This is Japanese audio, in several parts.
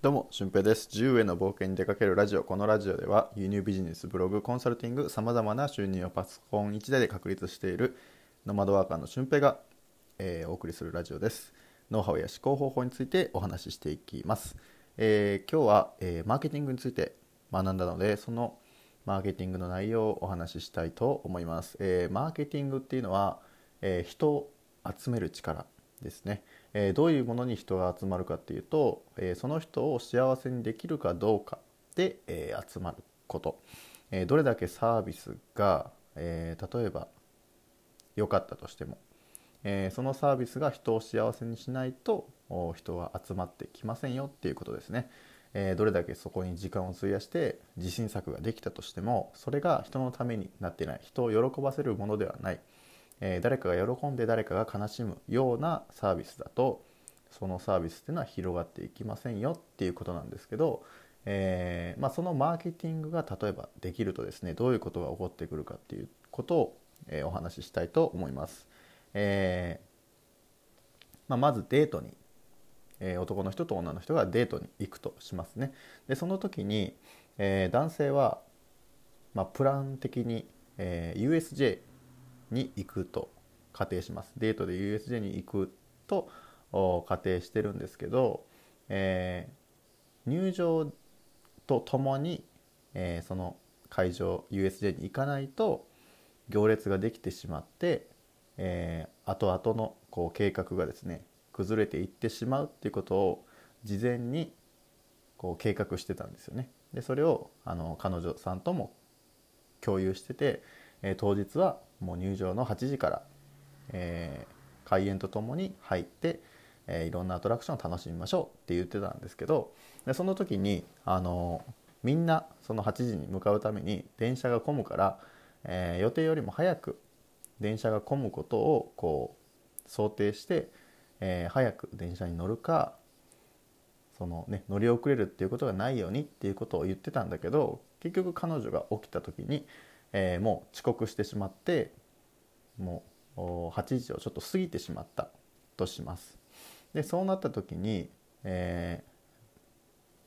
どうも、俊平です。自由への冒険に出かけるラジオ。このラジオでは、輸入ビジネス、ブログ、コンサルティング、様々な収入をパソコン1台で確立しているノマドワーカーの俊平が、えーお送りするラジオです。ノウハウや思考方法についてお話ししていきます。えー今日は、えーマーケティングについて学んだので、そのマーケティングの内容をお話ししたいと思います。えマーケティングっていうのは、え人を集める力ですね、えーどういうものに人が集まるかっていうと、えーその人を幸せにできるかどうかで、えー集まること、えーどれだけサービスが、え例えば良かったとしても、えそのサービスが人を幸せにしないと人は集まってきませんよっていうことですね、えどれだけそこに時間を費やして自信作ができたとしてもそれが人のためになってない人を喜ばせるものではない、えー誰かが喜んで誰かが悲しむようなサービスだとそのサービスっていうのは広がっていきませんよっていうことなんですけど、えーまあ、そのマーケティングが例えばできるとですねどういうことが起こってくるかっていうことを、えーお話ししたいと思います。えーまあ、まずデートに、えー男の人と女の人がデートに行くとしますね。でその時に、えー男性は、まあ、プラン的に、えー USJ に行くと仮定しますデートで USJ に行くと仮定してるんですけど、えー入場とともに、えーその会場 USJ に行かないと行列ができてしまって、えー後々のこう計画がですね崩れていってしまうっていうことを事前にこう計画してたんですよね。でそれをあの彼女さんとも共有してて、えー当日はもう入場の8時から、えー開演とともに入って、えーいろんなアトラクションを楽しみましょうって言ってたんですけどでその時にあのみんなその8時に向かうために電車が混むから、え予定よりも早く電車が混むことをこう想定して、え早く電車に乗るかそのね乗り遅れるっていうことがないようにっていうことを言ってたんだけど結局彼女が起きた時に、えーもう遅刻してしまってもう8時をちょっと過ぎてしまったとします。でそうなった時に、えー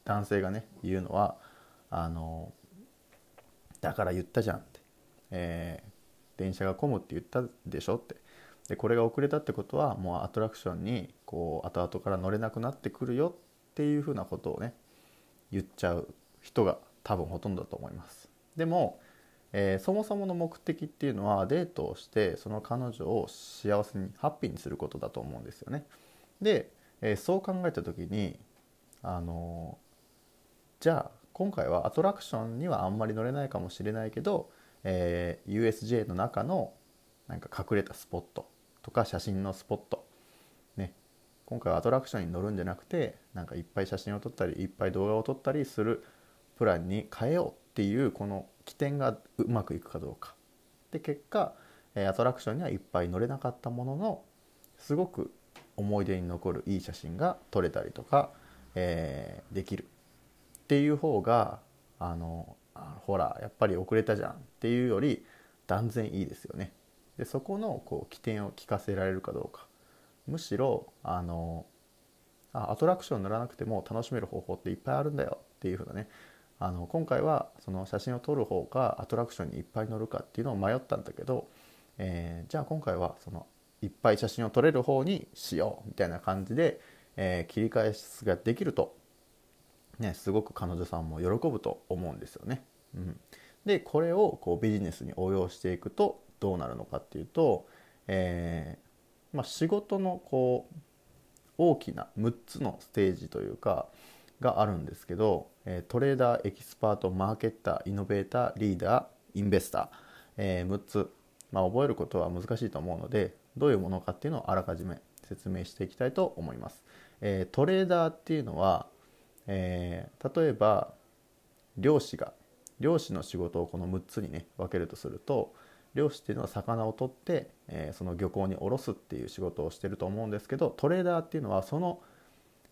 男性がね言うのはあのだから言ったじゃんって、えー電車が混むって言ったでしょって。でこれが遅れたってことはもうアトラクションにこう後々から乗れなくなってくるよっていうふうなことをね言っちゃう人が多分ほとんどだと思います。でも、えーそもそもの目的っていうのはデートをしてその彼女を幸せにハッピーにすることだと思うんですよね。で、えーそう考えた時にあのじゃあ今回はアトラクションにはあんまり乗れないかもしれないけど、えー USJ の中のなんか隠れたスポットとか写真のスポットね。今回はアトラクションに乗るんじゃなくてなんかいっぱい写真を撮ったりいっぱい動画を撮ったりするプランに変えようっていうこの起点がうまくいくかどうかで結果、アトラクションにはいっぱい乗れなかったもののすごく思い出に残るいい写真が撮れたりとか、えーできるっていう方があのほらやっぱり遅れたじゃんっていうより断然いいですよね。でそこのこう起点を聞かせられるかどうかむしろあのアトラクション乗らなくても楽しめる方法っていっぱいあるんだよっていうふうなねあの今回はその写真を撮る方かアトラクションにいっぱい乗るかっていうのを迷ったんだけど、えーじゃあ今回はそのいっぱい写真を撮れる方にしようみたいな感じで、えー切り返しができるとね、すごく彼女さんも喜ぶと思うんですよね。うん、でこれをこうビジネスに応用していくとどうなるのかっていうと、えーまあ、仕事のこう大きな6つのステージというかがあるんですけど、えトレーダーエキスパートマーケッターイノベーターリーダーインベスター、え6つ、まあ、覚えることは難しいと思うのでどういうものかっていうのをあらかじめ説明していきたいと思います。えートレーダーっていうのはえー例えば漁師が漁師の仕事をこの6つにね分けるとすると漁師っていうのは魚を取って、えーその漁港に卸すっていう仕事をしてると思うんですけどトレーダーっていうのはその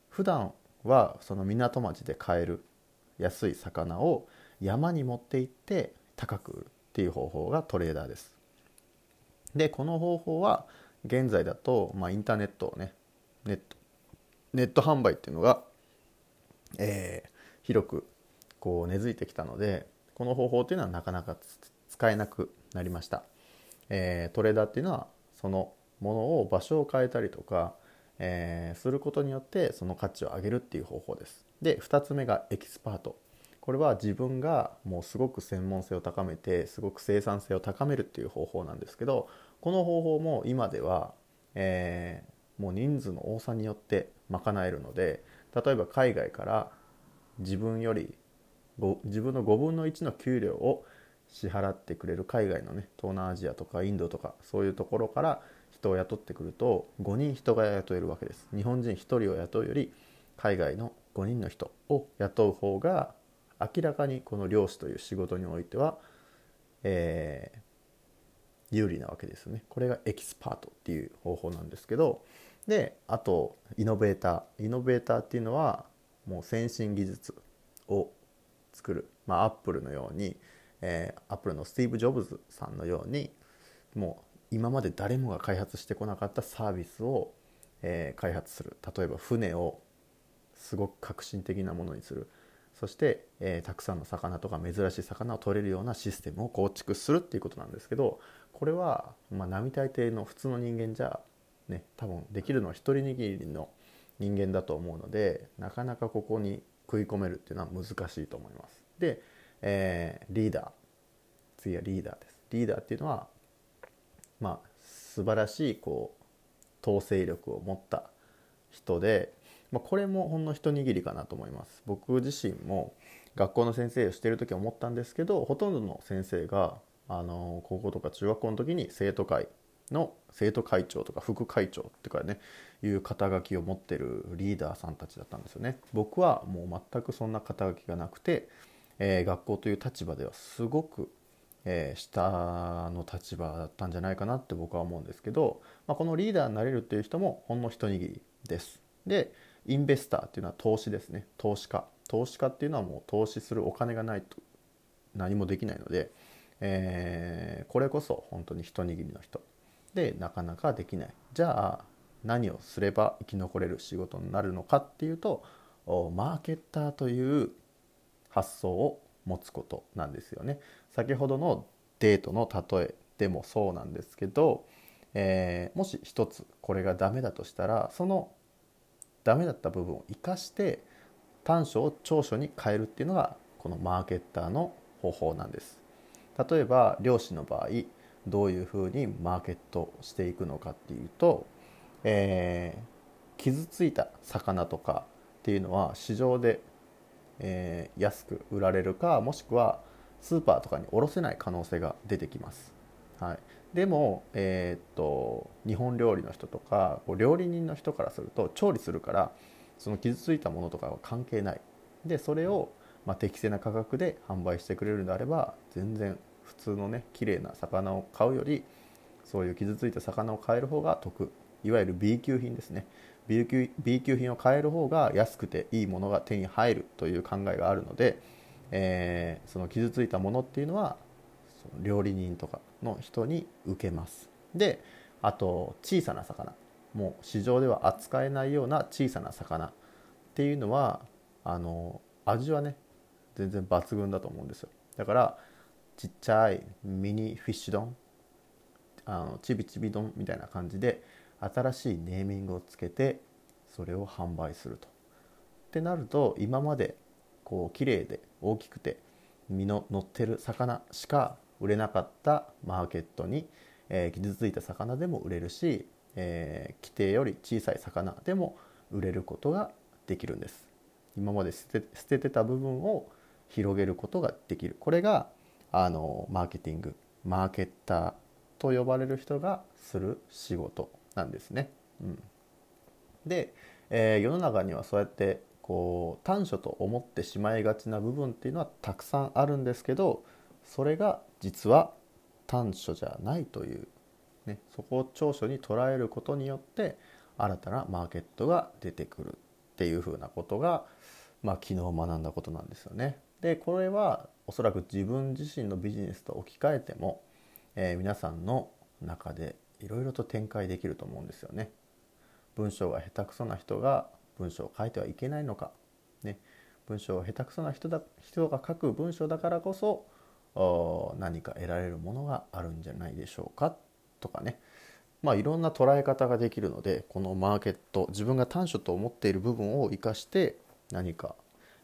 普段はその港町で買える安い魚を山に持って行って高く売るっていう方法がトレーダーです。でこの方法は現在だと、まあ、インターネットをねネットネット販売っていうのがえー、広くこう根付いてきたのでこの方法っていうのはなかなか使えなくなりました、えー、トレーダーっていうのはそのものを場所を変えたりとか、えー、することによってその価値を上げるっていう方法です。で2つ目がエキスパート。これは自分がもうすごく専門性を高めてすごく生産性を高めるっていう方法なんですけどこの方法も今では、えー、もう人数の多さによって賄えるので例えば海外から自分より自分の5分の1の給料を支払ってくれる海外のね東南アジアとかインドとかそういうところから人を雇ってくると5人人が雇えるわけです。日本人1人を雇うより海外の5人の人を雇う方が明らかにこの漁師という仕事においては、えー、有利なわけですね。これがエキスパートっていう方法なんですけどであとイノベーター。イノベーターっていうのはもう先進技術を作る。まあアップルのように、えー、アップルのスティーブ・ジョブズさんのようにもう今まで誰もが開発してこなかったサービスを、えー、開発する例えば船をすごく革新的なものにするそして、えー、たくさんの魚とか珍しい魚を取れるようなシステムを構築するっていうことなんですけどこれは、まあ、並大抵の普通の人間じゃね多分できるのは一人握りの人間だと思うのでなかなかここに食い込めるっていうのは難しいと思います。で、えー、リーダー次はリーダーです。リーダーっていうのはまあ素晴らしいこう統制力を持った人でまあ、これもほんの一握りかなと思います。僕自身も学校の先生をしている時は思ったんですけどほとんどの先生があの高校とか中学校の時に生徒会の生徒会長とか副会長っていうかねいう肩書きを持ってるリーダーさんたちだったんですよね。僕はもう全くそんな肩書きがなくて、えー、学校という立場ではすごく、えー、下の立場だったんじゃないかなって僕は思うんですけど、まあ、このリーダーになれるっていう人もほんの一握りです。でインベスターっていうのは投資ですね。投資家。投資家っていうのはもう投資するお金がないと何もできないので、えー、これこそ本当に一握りの人。でなかなかできない。じゃあ何をすれば生き残れる仕事になるのかっていうとマーケッターという発想を持つことなんですよね。先ほどのデートの例えでもそうなんですけど、えー、もし一つこれがダメだとしたらそのダメだった部分を生かして短所を長所に変えるっていうのがこのマーケッターの方法なんです。例えば漁師の場合どういうふうにマーケットしていくのかっていうと、えー、傷ついた魚とかっていうのは市場で、えー、安く売られるかもしくはスーパーとかに卸せない可能性が出てきます、はい、でも、えー、っと日本料理の人とか料理人の人からすると調理するからその傷ついたものとかは関係ない。でそれを、まあ、適正な価格で販売してくれるのであれば全然普通のね綺麗な魚を買うよりそういう傷ついた魚を買える方が得。いわゆる B 級品ですね。B 級 B 級品を買える方が安くていいものが手に入るという考えがあるので、えー、その傷ついたものっていうのは料理人とかの人に受けます。であと小さな魚。もう市場では扱えないような小さな魚っていうのはあの味はね全然抜群だと思うんですよ。だからちっちゃいミニフィッシュ丼。あのちびちび丼みたいな感じで新しいネーミングをつけてそれを販売すると。ってなると今までこう綺麗で大きくて身の乗ってる魚しか売れなかったマーケットに、えー、傷ついた魚でも売れるし、えー、規定より小さい魚でも売れることができるんです今まで捨て捨ててた部分を広げることができるこれがあのマーケティングマーケッターと呼ばれる人がする仕事なんですね。うん、で、えー、世の中にはそうやってこう短所と思ってしまいがちな部分っていうのはたくさんあるんですけどそれが実は短所じゃないという、ね、そこを長所に捉えることによって新たなマーケットが出てくるっていうふうなことが、まあ、昨日学んだことなんですよね。でこれはおそらく自分自身のビジネスと置き換えても、えー、皆さんの中でいろいろと展開できると思うんですよね。文章が下手くそな人が文章を書いてはいけないのか、ね。文章を下手くそな人だ人が書く文章だからこそ何か得られるものがあるんじゃないでしょうかとかね。まあいろんな捉え方ができるのでこのマーケット自分が短所と思っている部分を生かして何か、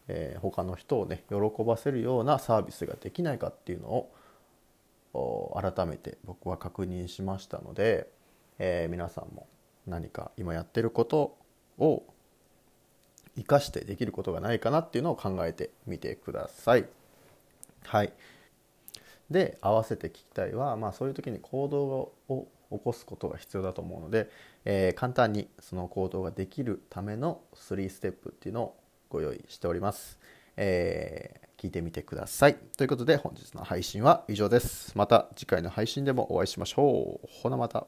えー、他の人をね喜ばせるようなサービスができないかっていうのを改めて僕は確認しましたので、えー、皆さんも何か今やってることを生かしてできることがないかなっていうのを考えてみてください。はい。で合わせて聞きたいは、まあ、そういう時に行動を起こすことが必要だと思うので、えー、簡単にその行動ができるための3ステップっていうのをご用意しております。えー、聞いてみてください。ということで本日の配信は以上です。また次回の配信でもお会いしましょう。ほなまた。